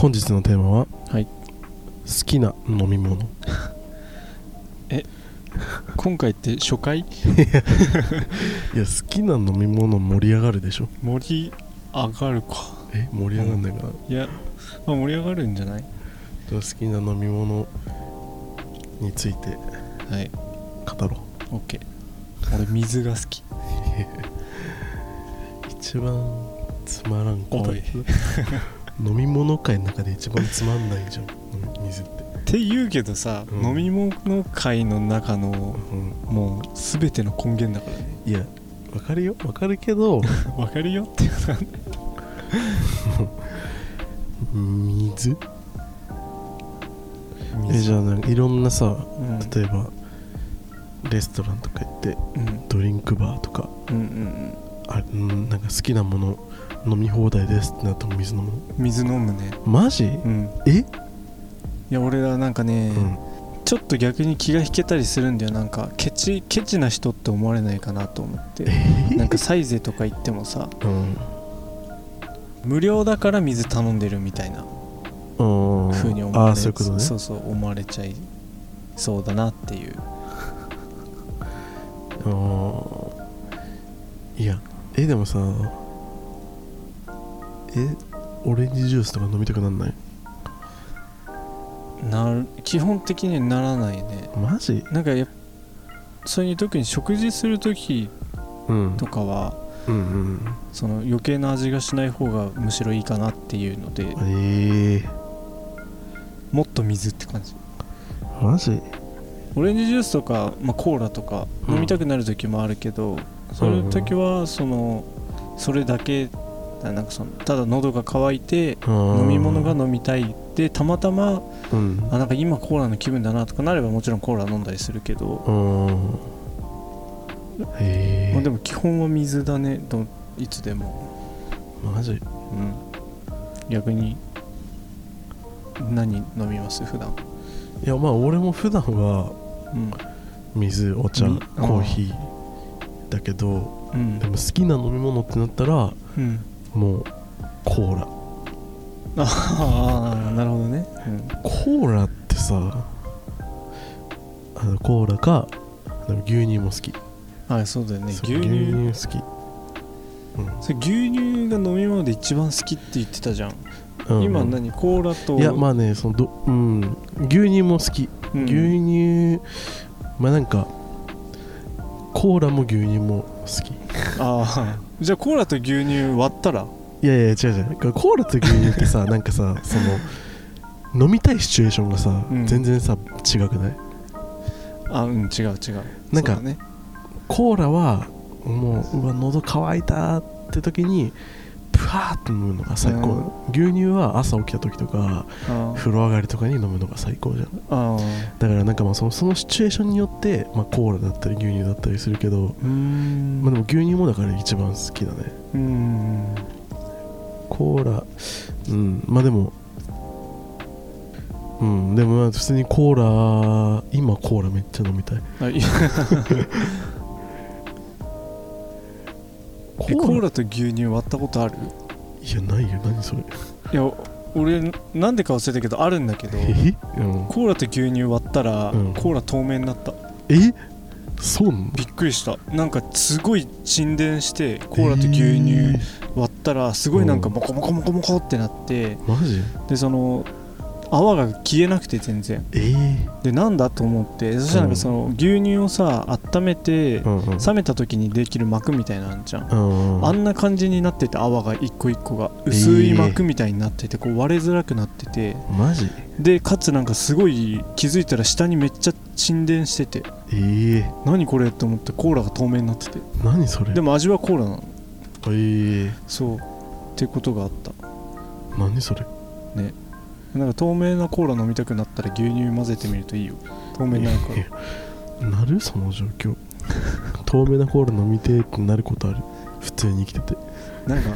本日のテーマは、はい。好きな飲み物。今回って初回？いや 好きな飲み物盛り上がるでしょ。盛り上がるか。え盛り上がんないかな、いや、まあ、盛り上がるんじゃない？好きな飲み物についてはい。語ろ OK 俺水が好き。う一番つまらん答え飲み物界の中で一番つまんないじゃんうん水って、って言うけどさ、うん。飲み物界の中のうん、もう全ての根源だからね。いやわかるよ。わかるけど わかるよ。っていうか水。えじゃあなんかいろんなさうん。例えばレストランとか行ってうん。ドリンクバーとかうんうん。あうんなんか好きなもの飲み放題ですってなっ水飲む水飲むね。マジ？うん。え、いや俺はなんかね、うん。ちょっと逆に気が引けたりするんだよ。なんかケチケチな人って思われないかなと思って。なんかサイゼとか行ってもさ うん。無料だから水頼んでるみたいなうん風に思われそういうね。そうそう思われちゃいそうだなっていう。うんいやえでもさえオレンジジュースとか飲みたくなんない？なる基本的にはならないね。マジ？なんかやっそういう特に食事する時うん。とかはうんうんその余計な味がしない方がむしろいいかなっていうのでええもっと水って感じ。マジ？オレンジジュースとか、まあ、コーラとか飲みたくなる時もあるけど、そういう時はそのそれだけなんかそのただ喉が渇いて飲み物が飲みたいでたまたまうん。あなんか今コーラの気分だなとかなればもちろんコーラ飲んだりするけど、うんへえまあ、でも基本は水だねどいつでも、マジ？うん、逆に何飲みます？普段。いやまあ俺も普段はうん。水お茶みコーヒーだけどうん。でも好きな飲み物ってなったらうんもうコーラ。ああなるほどね、コーラってさあのコーラか牛乳も好き。うん、はいそうだよね。牛乳。牛乳好き。それ牛乳が飲み物で一番好きって言ってたじゃん、うん今何コーラといやまあねそのどうん。牛乳も好き、うん。牛乳まあなんかコーラも牛乳も好き。ああじゃあコーラと牛乳割ったら？いやいや違う違う。コーラと牛乳ってさ なんかさその飲みたいシチュエーションがさ、うん。全然さ違くない？あうん違う違う。なんかそうだね。コーラはもううわ喉乾いたって時にプワーって飲むのが最高、牛乳は朝起きた時とかあ風呂上がりとかに飲むのが最高じゃん。ああだからなんかまあそのそのシチュエーションによって、まあ、コーラだったり牛乳だったりするけど、まあ、でも牛乳もだから一番好きだね。うーん。コーラうん。まあでもうん。でもまあ普通にコーラ今コーラめっちゃ飲みたい あいやえコーラと牛乳割ったことある？いやないよ。何それ。いや俺なんでか忘れたけどあるんだけどえ、うん、コーラと牛乳割ったら、うん。コーラ透明になった。え？そうなの？びっくりした。なんかすごい沈殿してコーラと牛乳割ったらすごいなんかうん。モコモコモコモコってなってえーマジ？でその泡が消えなくて全然。えー。でなんだと思ってそしたらその牛乳をさ温めてうんうん。冷めた時にできる膜みたいなのあんじゃん。うんあんな感じになってて泡が一個一個が薄い膜みたいになっててこう割れづらくなってて。マジ？でかつなんかすごい気づいたら下にめっちゃ沈殿してて。ええ何これって思ってコーラが透明になってて。何それ？でも味はコーラなの。ええそう。ってことがあった。何それ？なんか透明なコーラ飲みたくなったら牛乳混ぜてみるといいよ。透明になるか。らなる？その状況。透明なコーラ飲みてえってなることある。普通に生きてて。なんか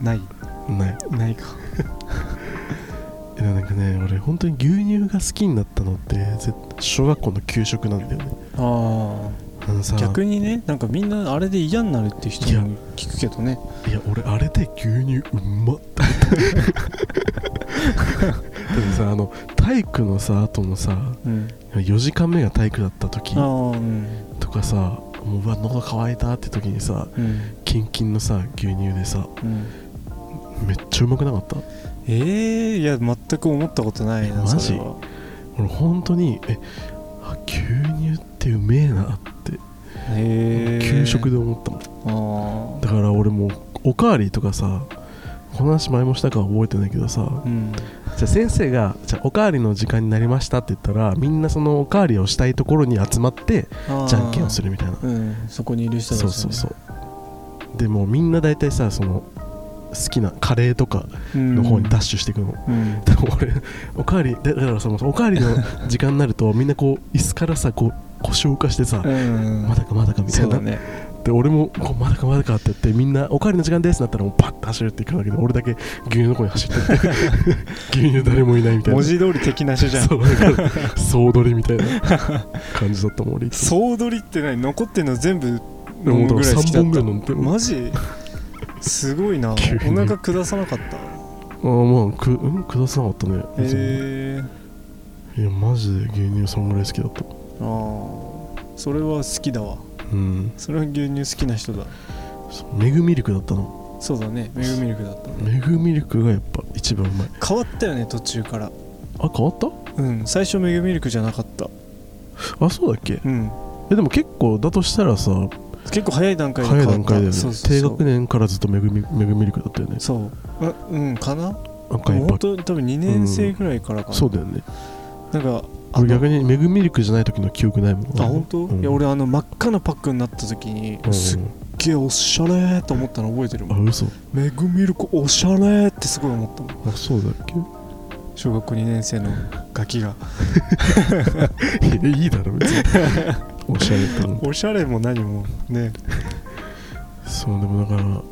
ない？ない。ないか。えでもなんかね俺本当に牛乳が好きになったのってぜ小学校の給食なんだよね。ああ逆にねなんかみんなあれで嫌になるって人いや。も聞くけどね。いや俺あれで牛乳うんまっ。て だってさあの体育のさ後のさうん。4時間目が体育だった時うん。とかさもううわ喉乾いたって時にさうん。キンキンのさ牛乳でさうん。めっちゃうまくなかった？ええいや全く思ったことないなマジ？俺本当にえあ牛乳ってうめえなって。給食で思ったもん。あだから俺もうおかわりとかさこの話前もしたかは覚えてないけどさあうん。じゃあ先生がじゃあおかわりの時間になりましたって言ったらみんなそのおかわりをしたいところに集まってじゃんけんをするるみたいな。うん。そこにいる人たちそうそうそう。でもみんな大体さその好きなカレーとかうの方にダッシュしていくの、うん。でも俺おかわりだからそのおかわりの時間になるとみんなこう椅子からさこう腰を浮かしてさ、うん。まだかまだかみたいうなね。で俺もこうまだかまだかって言ってみんなおかわりの時間ですってなったらもうパッと走るっていくんだけ。ど俺だけ牛乳の方に走ってって。牛乳誰もいないみたいな。文字通り敵なしじゃんそう総取りみたいな感じだったもん俺総取りって何？残ってんの全部飲むぐらい好きだ3った。マジ？すごいな。お腹下さなかった？ああまあくうん？くださなかったね。へえいやマジで牛乳そんぐらい好きだった。ああそれは好きだわ。うん。それは牛乳好きな人だ。メグミルクだったの。そうだね。メグミルクだった。ねメグミルクがやっぱ一番うまい。変わったよね途中から。あ変わった？うん。最初メグミルクじゃなかった。あそうだっけ？うん。えでも結構だとしたらさ結構早い段階で早い段階だよね低学年からずっとメグミメグミルクだったよね。そう。あうんかな？赤いパッ本当多分2年生ぐらいからかな、そうだよね。なんか俺逆にメグミルクじゃない時の記憶ないもん。あ本当、うん。いや俺あの真っ赤なパックになった時に、うん。すっげえおしゃれーと思ったの覚えてるもん。あ嘘。メグミルクおしゃれーってすごい思ったもん。あそうだっけ？小学校2年生のガキが。いいだろ別に おしゃれって思うおしゃれも何もね。そうでもだから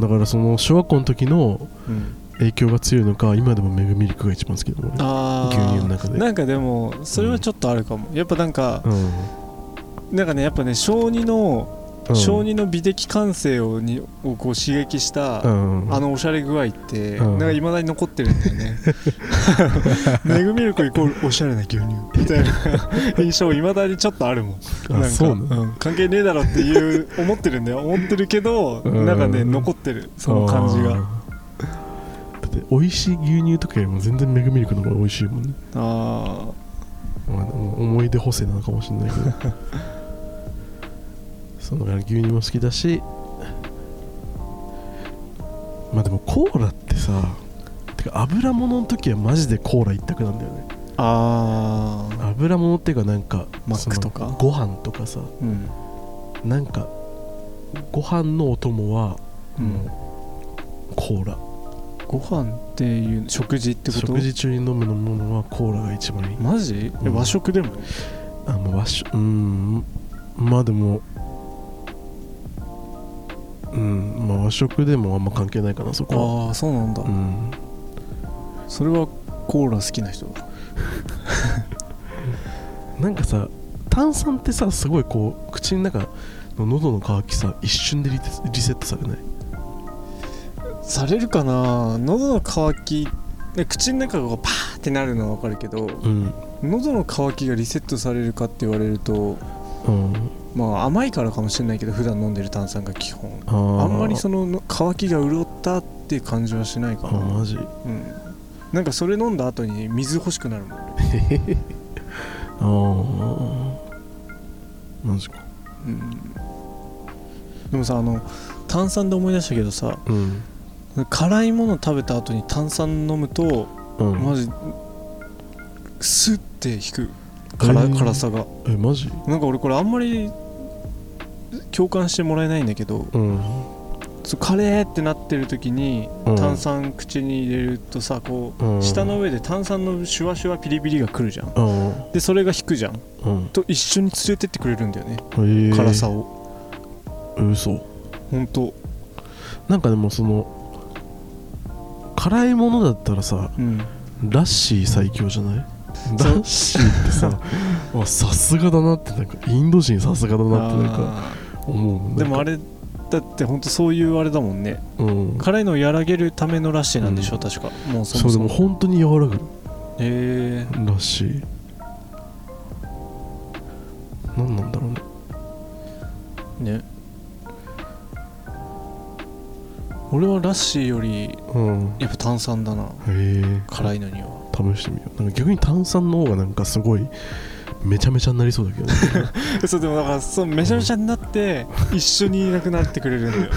だからその小学校の時のうん。影響が強いのか今でもメグミルクが一番好きだもん牛乳の中で。なんかでもそれはちょっとあるかも、やっぱなんかうん。なんかねやっぱね小児の、うん小児の美的感性をにをこう刺激した、うん。あのおしゃれ具合って、うん。なんかいまだに残ってるんだよね。メグミルクイコールおしゃれな牛乳。みたいな印象いまだにちょっだあるもん。なんかうん。関係ねえだろっていう思ってるんだよ思ってるけど、うん。なんかね残ってるその感じが。だって美味しい牛乳とかよりも全然メグミルクの方が美味しいもんね、あまあ、思い出補正なのかもしれないけどそうだから牛乳も好きだしまあでもコーラってさてか油物の時はマジでコーラ一択なんだよね。ーあー。油物っていうかなんかマックとか。ご飯とかさ。うん。なんかご飯のお供はうん。もうコーラ。ご飯っていう食事ってこと？食事中に飲むものはコーラが一番いい。マジ、えうん。和食でも？あもう和食うん。まあでもうん。まあ和食でもあんま関係ないかなそこは。ああそうなんだ、うん。それはコーラ好きな人？だ なんかさ炭酸ってさすごいこう口の中の喉の渇きさ一瞬でリテリセットされない？されるかな？喉の渇きで口の中がパーってなるのは分かるけどうん。喉の渇きがリセットされるかって言われるとうんまあ甘いからかもしれないけど普段飲んでる炭酸が基本。あんまりその渇きが潤ったっていう感じはしないかあな、マジ。うん、なんかそれ飲んだ後に水欲しくなるもん。ああマジか。うん。でもさあの炭酸で思い出したけどさうん。辛いもの食べた後に炭酸飲むとうん。マジスッて引く。辛,、えー。辛さが。えマジ？なんか俺これあんまり共感してもらえないんだけどうん。そうカレーってなってる時にうん。炭酸口に入れるとさこう、うん。舌の上で炭酸のシュワシュワピリピリが来るじゃん。うん。でそれが引くじゃん。うん。と一緒に連れてってくれるんだよね、へー辛さを。嘘。ほんとなんかでもその辛いものだったらさうん。ラッシー最強じゃない？ラッシーってさ あさすがだなってなんかインド人さすがだなってなんかあ思うでもあれだってほんとそういうあれだもんね。うん。辛いのを和らげるためのラッシーなんでしょ、確か。もうそそうでも。そもも本当に和らぐへえ。ラッシー何なんだろうね。ね。俺はラッシーよりうん。やっぱ炭酸だな。へえ。辛いのには。試してみよう。なんか逆に炭酸の方がなんかすごいめちゃめちゃになりそうだけどね。そうでもだからそうめちゃめちゃになって一緒にいなくなってくれるんだよ。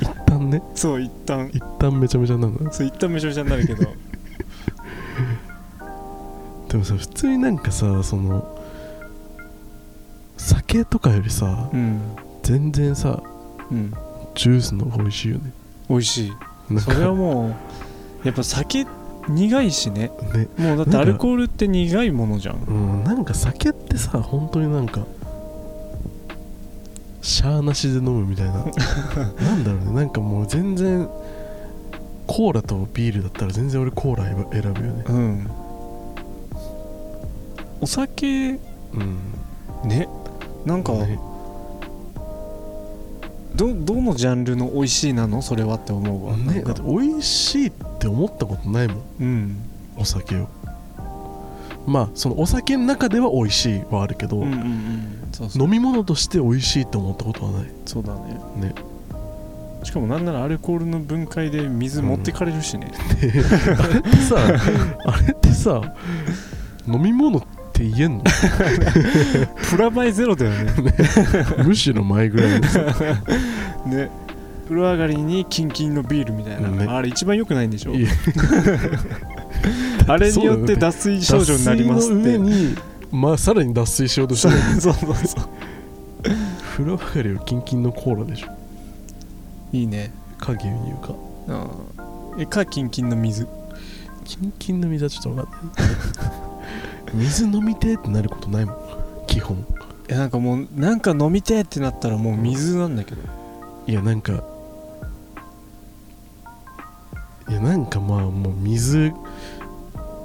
一旦ね。そう一旦。一旦めちゃめちゃになるのそう一旦めちゃめちゃになるけど。でもさ普通になんかさその酒とかよりさうん。全然さうん。ジュースの方が美味しいよね。美味しい。それはもうやっぱ酒苦いしね。ね。もうだってアルコールって苦いものじゃん。うんなんか酒ってさ本当になんかシャーなしで飲むみたいな。なんだろうね。なんかもう全然コーラとビールだったら全然俺コーラ選ぶよね。うん。お酒うん。ね。なんか、ねどどのジャンルの美味しいなの？それはって思うわ、ねだって美味しいって思ったことないもん。うん。お酒を。まあそのお酒の中では美味しいはあるけど、うんうんうん。そうそう。飲み物として美味しいって思ったことはない。そうだね。ね。しかもなんならアルコールの分解で水持ってかれるしね、あれってさあれってさ飲み物って言えんの？プラマイゼロだよね。むしろ前ぐらいでさ ね。風呂上がりにキンキンのビールみたいな、ね。あれ一番良くないんでしょ？いや。あれによって脱水症状になりますっ脱てにまあさらに脱水しようとしてるそうそうそう。風呂上がりはキンキンのコーラでしょ。いいね。か牛乳か。うんえかキンキンの水。キンキンの水はちょっと分かんない水飲みてえってなることないもん基本。いやなんかもうなんか飲みてえってなったらもう水なんだけど。いやなんかいやなんかまあもう水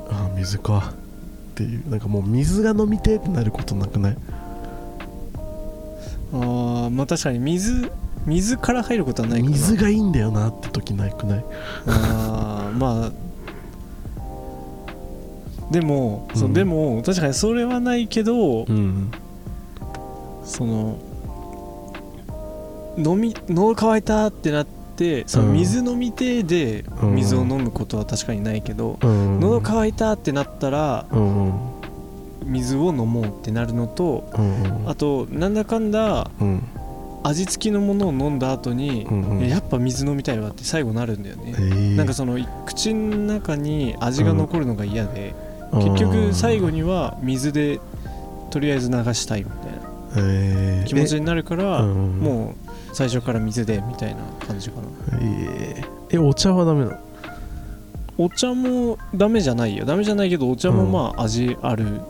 あ水かっていうなんかもう水が飲みてえってなることなくない？あーまあ確かに水水から入ることはないかな。水がいいんだよなって時ないくない？あーまあでも、そううん。でも確かにそれはないけど、うん。その飲み喉乾いたってなってそのうん。水飲みてえでうん。水を飲むことは確かにないけど、うん。喉乾いたってなったら水を飲もうってなるのとうん。あとなんだかんだうん。味付きのものを飲んだ後に、うんうん。いややっぱ水飲みたいわって最後なるんだよね、え。ーなんかその口の中に味が残るのが嫌で、うん結局最後には水でとりあえず流したいみたいなえー。気持ちになるから、うんもう最初から水でみたいな感じかな。えー。えお茶はダメなの？お茶もダメじゃないよ。ダメじゃないけどお茶もまあ味ある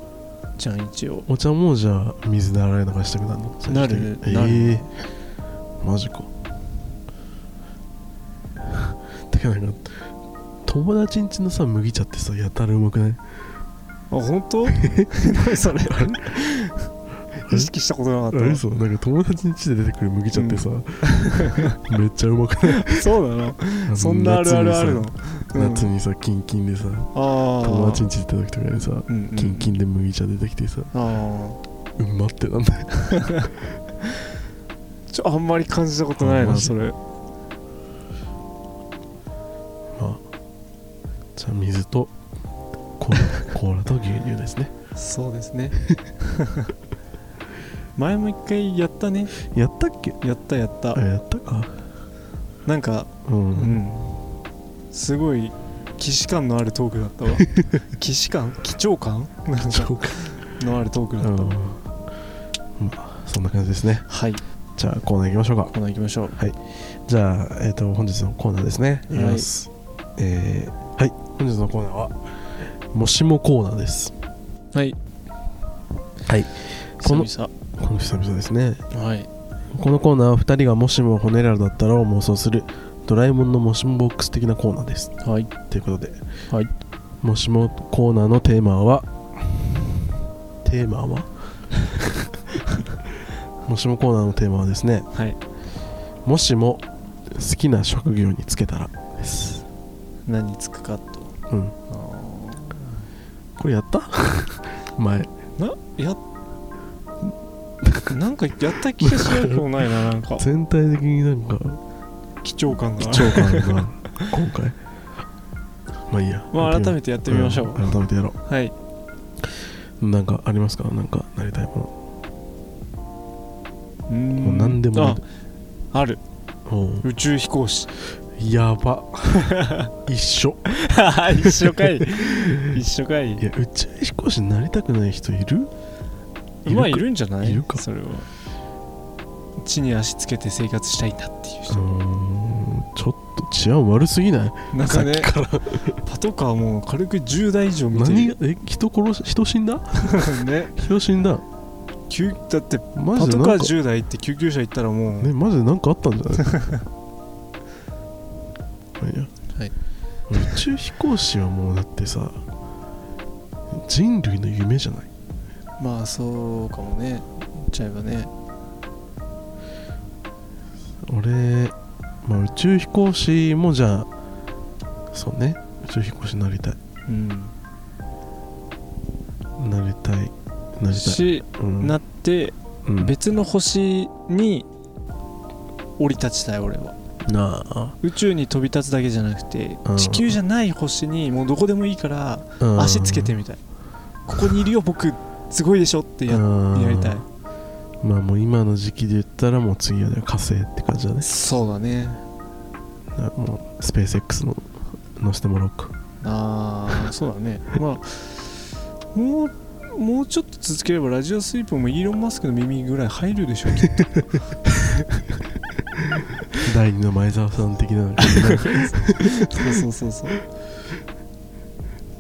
じゃん一応。お茶もじゃあ水で洗い流したくなるの？なるえなる。ー、マジか。てかなんか友達んちのさ麦茶ってさやたらうまくない？あ本当？何それ？意識したことなかっあ嘘なんか友達んちで出てくる麦茶ってさ、めっちゃうまくない？たそうなの？そんなあるあるあるの？夏うん。にさキンキンでさ友達んち行った時とかにさうんうんキンキンで麦茶出てきてさあうまってなんだよあちょあんまり感じたことないなそれ。まあじゃあ水とコーラと牛乳ですね。そうですね。前も一回やったね。やったっけ？やったやった。あやったか。なんかううん。んすごい既視感のあるトークだったわ。既視感？貴重感？なんかのあるトークだうんったわ。まあそんな感じですね。はい。じゃあコーナー行きましょうか。コーナー行きましょう。じゃあ、えー、と本日のコーナーですね。はい。えーはい。本日のコーナーはもしもコーナーです。はい。はい。この久この久々ですね。々はい。このコーナーは2人がもしもホネラルだったらを妄想するドラえもんのもしもボックス的なコーナーです。はい。ということで。はい。もしもコーナーのテーマは？テーマは？もしもコーナーのテーマはですね。はい。もしも好きな職業に就けたらです。何つくかと。うん。あこれやった？前。ーなや なんかやった気がしなくもないななんか。全体的になんか。貴重感が。貴重感が。今回。まあいいや。まあ改めてやってみましょう、ん。改めてやろはい、うなんかありますか？なんかなりたいもうーん。のもう何でもあある。宇宙飛行士やば。一緒。一緒かい。一緒かい。いや宇宙飛行士になりたくない人いる？まあいいるんじゃない？いるか？それは。地に足つけて生活したいんだっていうう人、ちょっと治安悪すぎない？なんかねパトカーもう軽く10台以上見てる。何が？え人殺し？人死んだ？ね。人死んだ？救だってマパトカージでなんか10台って救急車行ったらもう、ねマジで何かあったんじゃない？はい。宇宙飛行士はもうだってさ人類の夢じゃない？まあそうかもね。言っちゃえばね。俺、まあ、宇宙飛行士もじゃあそうね。宇宙飛行士になりたい。うん。なりたい。なりたい、し、うん。なってうん、別の星に降り立ちたい俺はなあ、宇宙に飛び立つだけじゃなくてうん。地球じゃない星にもうどこでもいいからうん。足つけてみたい。ここにいるよ僕すごいでしょってやうん。やりたい。まあもう今の時期で言ったらもう次はね火星って感じだね。そうだね。あもうスペース X の乗せてもらおうか。ああそうだね。まあもうもうちょっと続ければラジオスイープもイーロン・マスクの耳ぐらい入るでしょきっと 第二の前澤さん的なそうそうそうそう。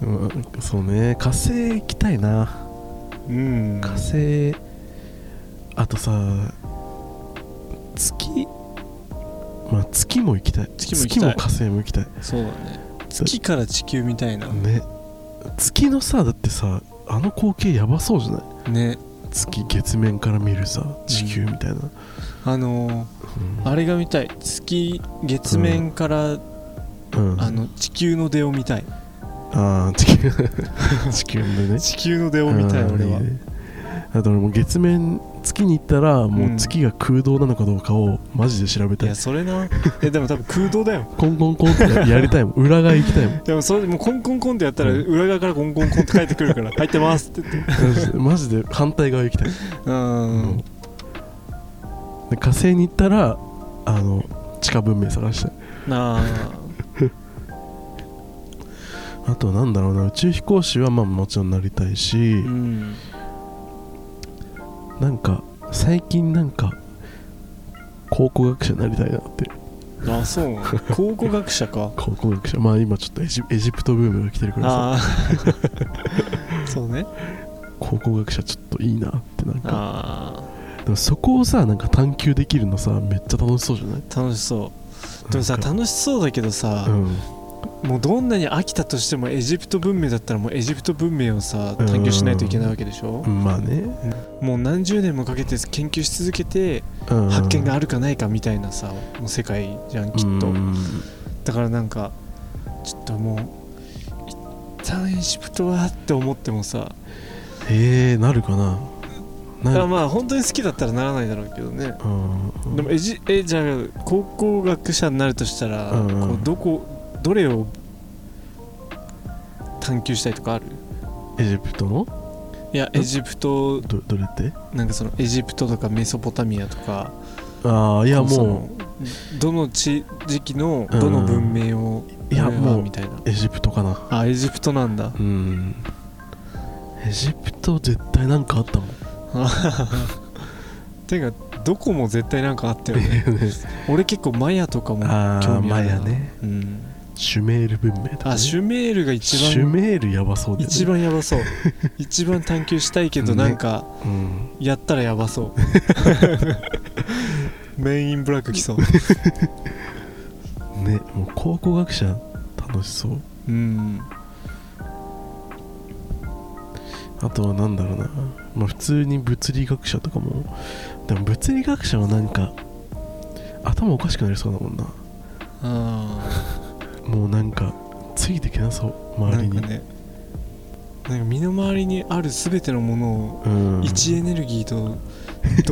うんそうね火星行きたいな。うん。火星。あとさ月。まあ月も行きたい。月も行きたい。火星も行きたい。そうだね。月から地球みたいな。ね。月のさだってさあの光景やばそうじゃない？ね。月月面から見るさ地球みたいな、あのーうん。あれが見たい。月月面から、うん。あの地球の出を見たい。あー地球。地球でね 地球の出を見たい俺は。いね。あと俺もう月面月に行ったらもうん。う月が空洞なのかどうかをマジで調べたい、いやそれな。えでも多分空洞だよ。コンコンコンってやりたいもん。裏側行きたいもん。でもそれもうコンコンコンってやったらうん。裏側からコンコンコンって帰ってくるから入ってますって言って。マジで反対側行きたい、うんで火星に行ったらあの地下文明探したいなあ あとなんだろうな宇宙飛行士はまあもちろんなりたいし、うん。なんか最近なんか考古学者になりたいなってあそう。考古学者か。考古学者。まあ今ちょっとエジエジプトブームが来てるからさ。ああそうね。考古学者ちょっといいなってなんか。あでもそこをさなんか探求できるのさめっちゃ楽しそうじゃない？あ楽しそう。でもさなんか。楽しそうだけどさ、うん。もうどんなに飽きたとしてもエジプト文明だったらもうエジプト文明をさ探求しないといけないわけでしょ、うんまあね、もう何十年もかけて研究し続けてうん、発見があるかないかみたいなさもう世界じゃんきっと、うん。だからなんかちょっともう一旦エジプトはって思ってもさえー、なるかななあまあ本当に好きだったらならないだろうけどね。うん。でもエジえじゃあ考古学者になるとしたら、うん。こうどこどれを探求したいとかある？エジプトの？いやエジプト。どどれって？なんかそのエジプトとかメソポタミアとか。ああいやもそのどの地時期のうん。どの文明をいやもうみたいな。うエジプトかな。あエジプトなんだ。うん。エジプト絶対なんかあったもん てかどこも絶対なんかあったよね。俺結構マヤとかもああ興味あるな。マヤね。うん、シュメール文明とか、ね、あシュメールが一番シュメールやばそうだよね。一番やばそう。一番探求したいけどねなんかうん。やったらやばそう。メインブラック来そう。ねもう考古学者楽しそう。うんあとはなんだろうな。まあ普通に物理学者とかもでも物理学者はなんか頭おかしくなりそうだもんな。あもうなんかついていけなそう周りに。んかねなんか身の回りにある全てのものをうん。位置エネルギーと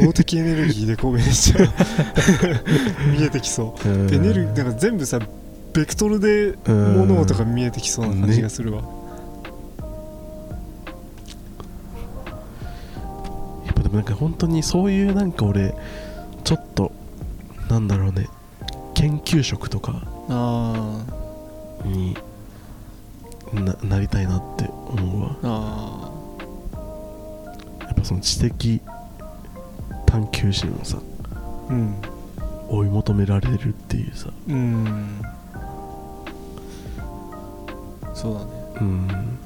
動的エネルギーでこうめっちゃ 見えてきそう。うん。エネルギーなんか全部さベクトルでうん。物とか見えてきそうな感じがするわ、やでもなんか本当にそういうなんか俺ちょっとなんだろうね研究職とかあにななりたいなって思うわ。やっぱその知的探求心をさあうん。追い求められるっていうさ。うん。そうだね。うん。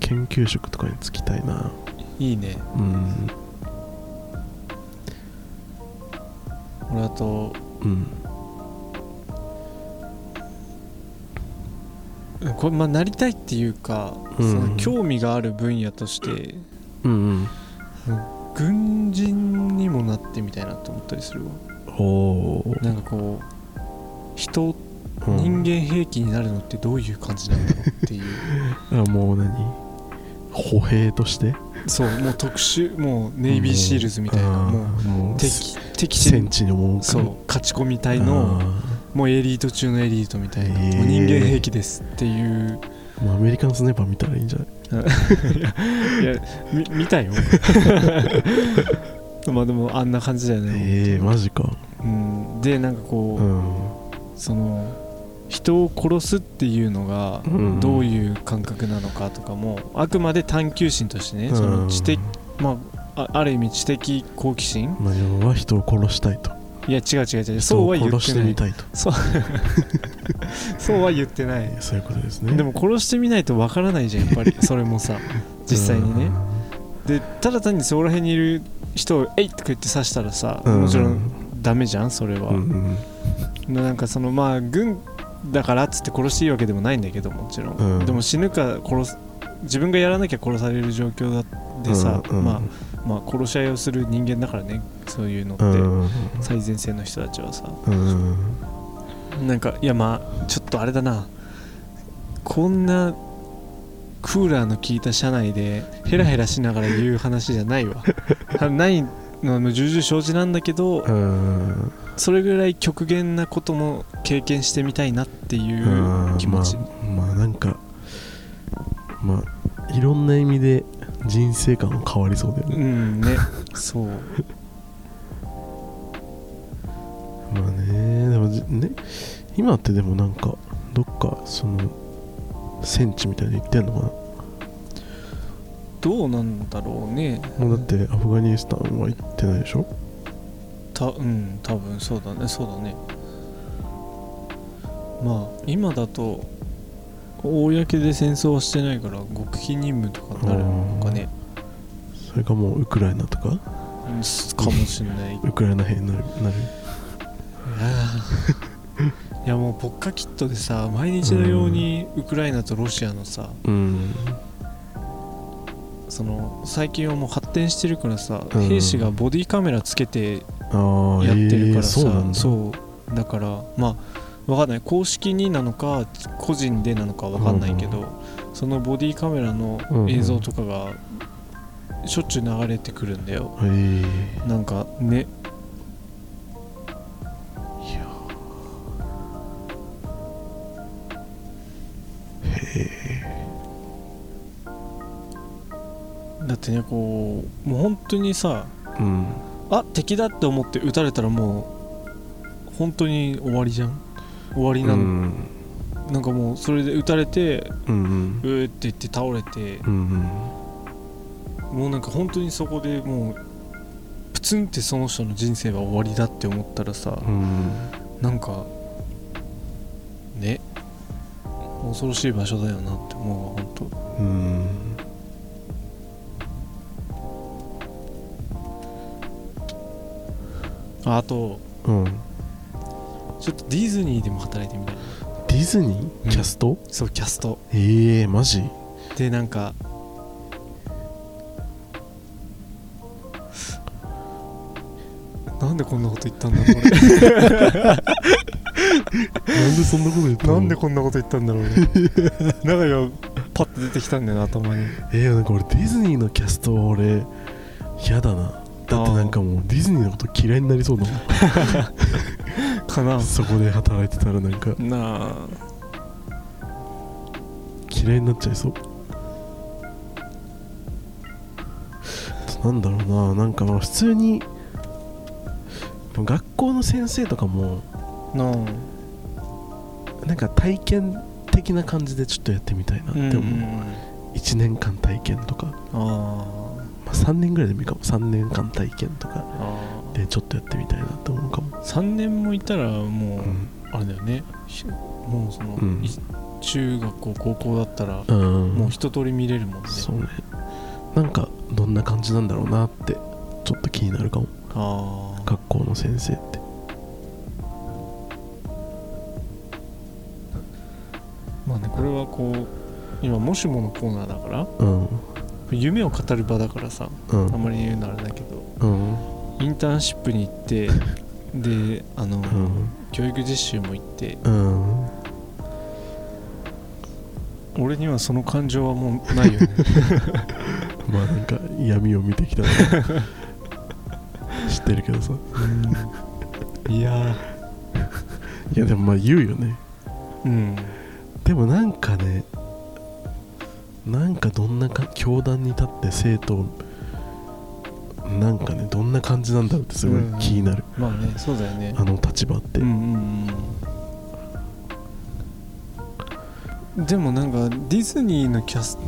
研究職とかに就きたいな。いいね。うん俺あとうん。これまあなりたいっていうか、うん。その興味がある分野としてうん軍人にもなってみたいなと思ったりするわ。うんおおなんかこう人人間兵器になるのってどういう感じなんだろうっていう。間 あもう何？歩兵として？そうもう特殊もうネイビーシールズみたいなもう敵敵戦地地に赴く。そう勝ち込み隊のもうエリート中のエリートみたいな、へー。もう人間兵器ですっていう。もうアメリカンスネーパー見たらいいんじゃない？いやみ見たよ。まあでもあんな感じだよね、ええマジか。うん、でなんかこう、うん。その人を殺すっていうのがうん。どういう感覚なのかとかもあくまで探求心としてね、その知的まああある意味知的好奇心。まあ要は人を殺したいと。いや違う違う違う。人そうは言っを殺しててないみたいと。そうそう。は言ってない。そういうことですね。でも殺してみないとわからないじゃんやっぱり。それもさ。実際にね。でただ単にそこら辺にいる人を「えい!」とか言って刺したらさうん。もちろんダメじゃんそれは、うんうん。なんかそのまあ軍だからっつって殺していいわけでもないんだけどもちろん、うん。でも死ぬか殺す自分がやらなきゃ殺される状況だでさ、うんうん。まあまあ殺し合いをする人間だからねそういうのって、うん最前線の人たちはさ。うん。なんかいやまあちょっとあれだな。こんなクーラーの効いた車内でヘラヘラしながら言う話じゃないわ。は ないのも重々承知なんだけどうんそれぐらい極限なことも経験してみたいなっていう気持ち、まあ、まあなんかまあいろんな意味で人生観変わりそうだようね、んね。そう。まあねでもじね今ってでもなんかどっかその戦地みたいに行ってんのかどうなんだろうね。なもうだってアフガニスタンは行ってないでしょ？たうん多分そうだねそうだね。まあ今だと公で戦争はしてないから極秘任務とかになるのかね。それかもうウクライナとか？うんすかもしんない。ウクライナ兵になるなる？いや もうポッカキットでさ毎日のようにウクライナとロシアのさうん。その最近はもう発展してるからさ、うん。兵士がボディカメラつけてやってるからさ、そうなんだ。そう。だからまあわかんない。公式になのか個人でなのかわかんないけど、そのボディカメラの映像とかがしょっちゅう流れてくるんだよ。ええなんかね。いやへえだってねこうもう本当にさうんあ敵だって思って撃たれたらもう本当に終わりじゃん。終わりうなの、ん。なんかもうそれで撃たれてうんうーって言って倒れてうんうん。もうなんか本当にそこでもうプツンってその人の人生は終わりだって思ったらさうんなんかね恐ろしい場所だよなって思うわ本うんあとうん。ちょっとディズニーでも働いてみたい。ディズニうん。ーキャスト、そうキャスト。ええー、マジ？でなんかなんでこんなこと言ったんだろうなんでそんなこと言ったの？俺なんでこんなこと言ったんだろう俺。なんか今パッと出てきたんだよな頭に。えー、なんか俺ディズニーのキャストは俺嫌だなだってなんかもうディズニーのこと嫌いになりそうだもかな。んそこで働いてたらなんか。なあ。嫌いになっちゃいそう。なんだろうな。なんかまあ普通に学校の先生とかもなんか体験的な感じでちょっとやってみたいなって思う、1年間体験とか、あまあ、3年ぐらいでもいいかも。3年間体験とか。でちょっとやってみたいなって思うかも、3年もいたらもう、うん。あれだよね。ひもうその、うん。い中学校高校だったら、うん、もう一通り見れるもんね。そうね。なんかどんな感じなんだろうなってちょっと気になるかも。学校の先生って。まあねこれはこう今もしものコーナーだからうん夢を語る場だからさうん。あんまり言うのあれだけど。うん。インターンシップに行ってであの、うん。教育実習も行って。うん。俺にはその感情はもうないよね。まあなんか闇を見てきたの 知ってるけどさ。いやいやでもまあ言うよね。うん。でもなんかねなんかどんなか教壇に立って生徒なんかねどんな感じなんだろうってすごい気になる、まあねそうだよね。あの立場って、うんうんうん。でもなんかディズニーのキャス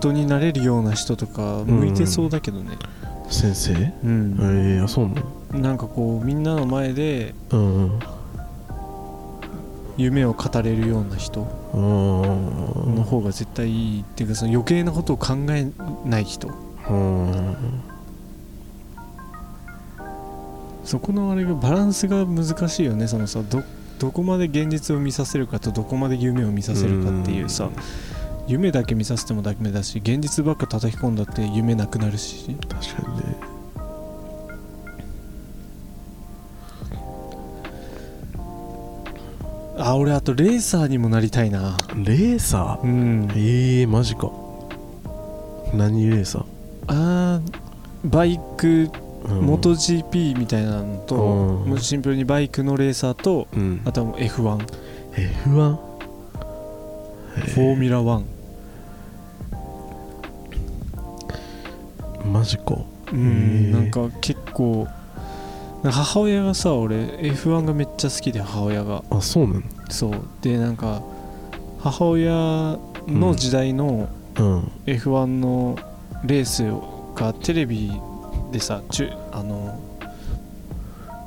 トになれるような人とか向いてそうだけどね。先生？えうん、えー、あそうなの？なんかこうみんなの前でうんうん夢を語れるような人の方が絶対いいっていうかその余計なことを考えない人。うん。そこのあれがバランスが難しいよね。そのさどどこまで現実を見させるかとどこまで夢を見させるかっていうさ夢だけ見させてもダメだし現実ばっか叩き込んだって夢なくなるし。確かにねあ俺あとレーサーにもなりたいな。レーサー？うん。ええー、マジか。何レーサー、あーバイクうん、モト GP みたいなのと、うん。もうシンプルにバイクのレーサーとうん。あとはもう F1 フ F1 ォーミュラ1マジか。うへんー。なんか結構母親がさ俺 F1 がめっちゃ好きで母親が。あそうなの？そう。でなんか母親の時代のうん。F1 のレースがテレビでさ中あの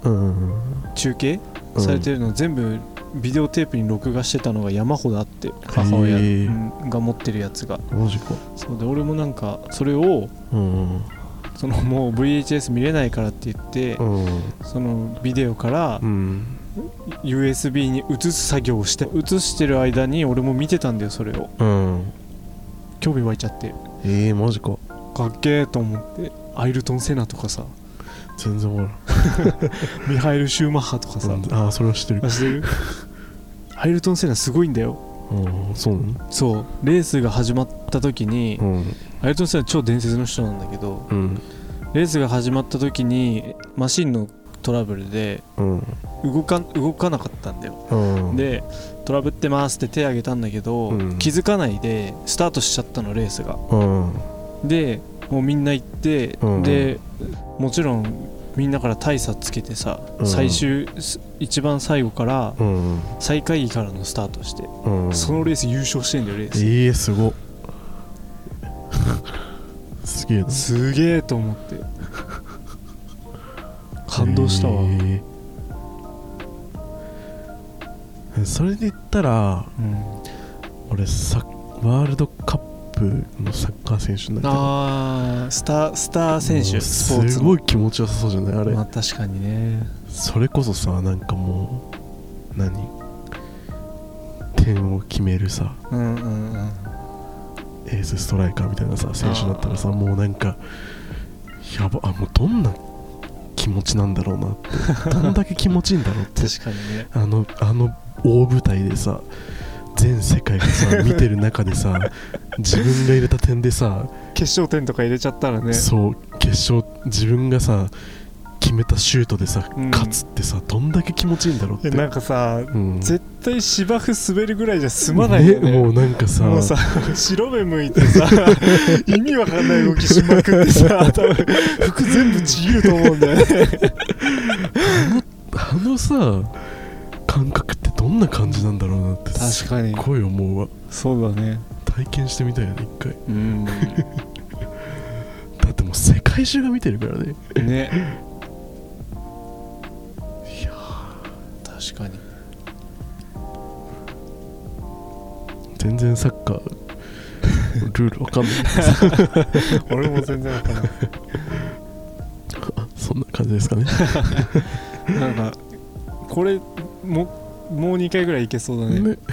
うん中継うん。されてるの全部ビデオテープに録画してたのが山ほどあって母親へーうんが持ってるやつが。マジか。そう。で俺もなんかそれをうんそのもう VHS 見れないからって言ってうん。そのビデオからうん。USB に移す作業をして移してる間に俺も見てたんだよそれを。うん。興味湧いちゃって。ええー、マジか。かっけーと思って。アイルトン・セナとかさ。全然わか ミハイル・シューマッハとからさ、ん。ああそれは知ってる。あ知ってる？アイルトン・セナすごいんだよ。うんそう。そう。レースが始まった時に、うん。アイルトン・セナ超伝説の人なんだけどうんレースが始まった時にマシンのトラブルでうん。動か動かなかったんだよ。うん。でトラブってますって手挙げたんだけど、うん。気づかないでスタートしちゃったのレースが。うん。でもうみんな行って、うん。でもちろんみんなから大差つけてさ、うん。最終す一番最後からうん。最下位からのスタートして、うん。そのレース優勝してんだよレース、ええー、すごっ。すげえな。すげえと思って。感動したわ、へー。それで言ったらうん、俺サッワールドカップのサッカー選手になりたい。スタースター選手スポーツの。すごい気持ちよさそうじゃない？あれ、まあ確かにね。それこそさなんかもう何？点を決めるさ。うんうんうん。エースストライカーみたいなさ選手だったらさもうなんかやばあもうどんな気持ちなんだろうなって。どんだけ気持ちいいんだろうって。確かにね。あのあの大舞台でさ全世界がさ見てる中でさ 自分が入れた点でさ、決勝点とか入れちゃったらね。そう決勝自分がさ決めたシュートでさ、うん。勝つってさどんだけ気持ちいいんだろうって。えなんかさうん。絶対芝生滑るぐらいじゃ済まないよね。もうなんかさもうさ白目向いてさ 意味わかんない動きしまくってさ多分服全部ちぎると思うんだよね。あのさ感覚ってどんな感じなんだろうなって確かに。すっごい思うわ。そうだね。体験してみたいよね一回。うん。だってもう世界中が見てるからね。ね。いや確かに。全然サッカー ルールわかんない。俺も全然わかんない。あそんな感じですかね。なんかこれももう2回ぐらいいけそうだね。ね。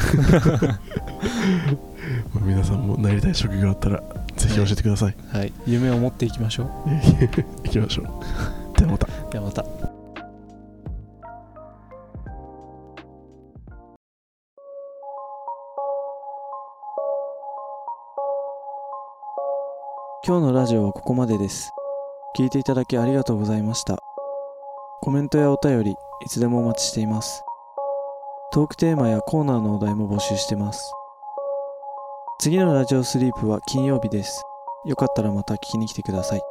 まあ皆さんもなりたい職業あったらぜひ教えてください、はい。夢を持っていきましょう。行きましょう。ではまた。ではまた。今日のラジオはここまでです。聞いていただきありがとうございました。コメントやお便りいつでもお待ちしていますトークテーマやコーナーのお題も募集してます。次のラジオスリープは金曜日です。よかったらまた聞きに来てください。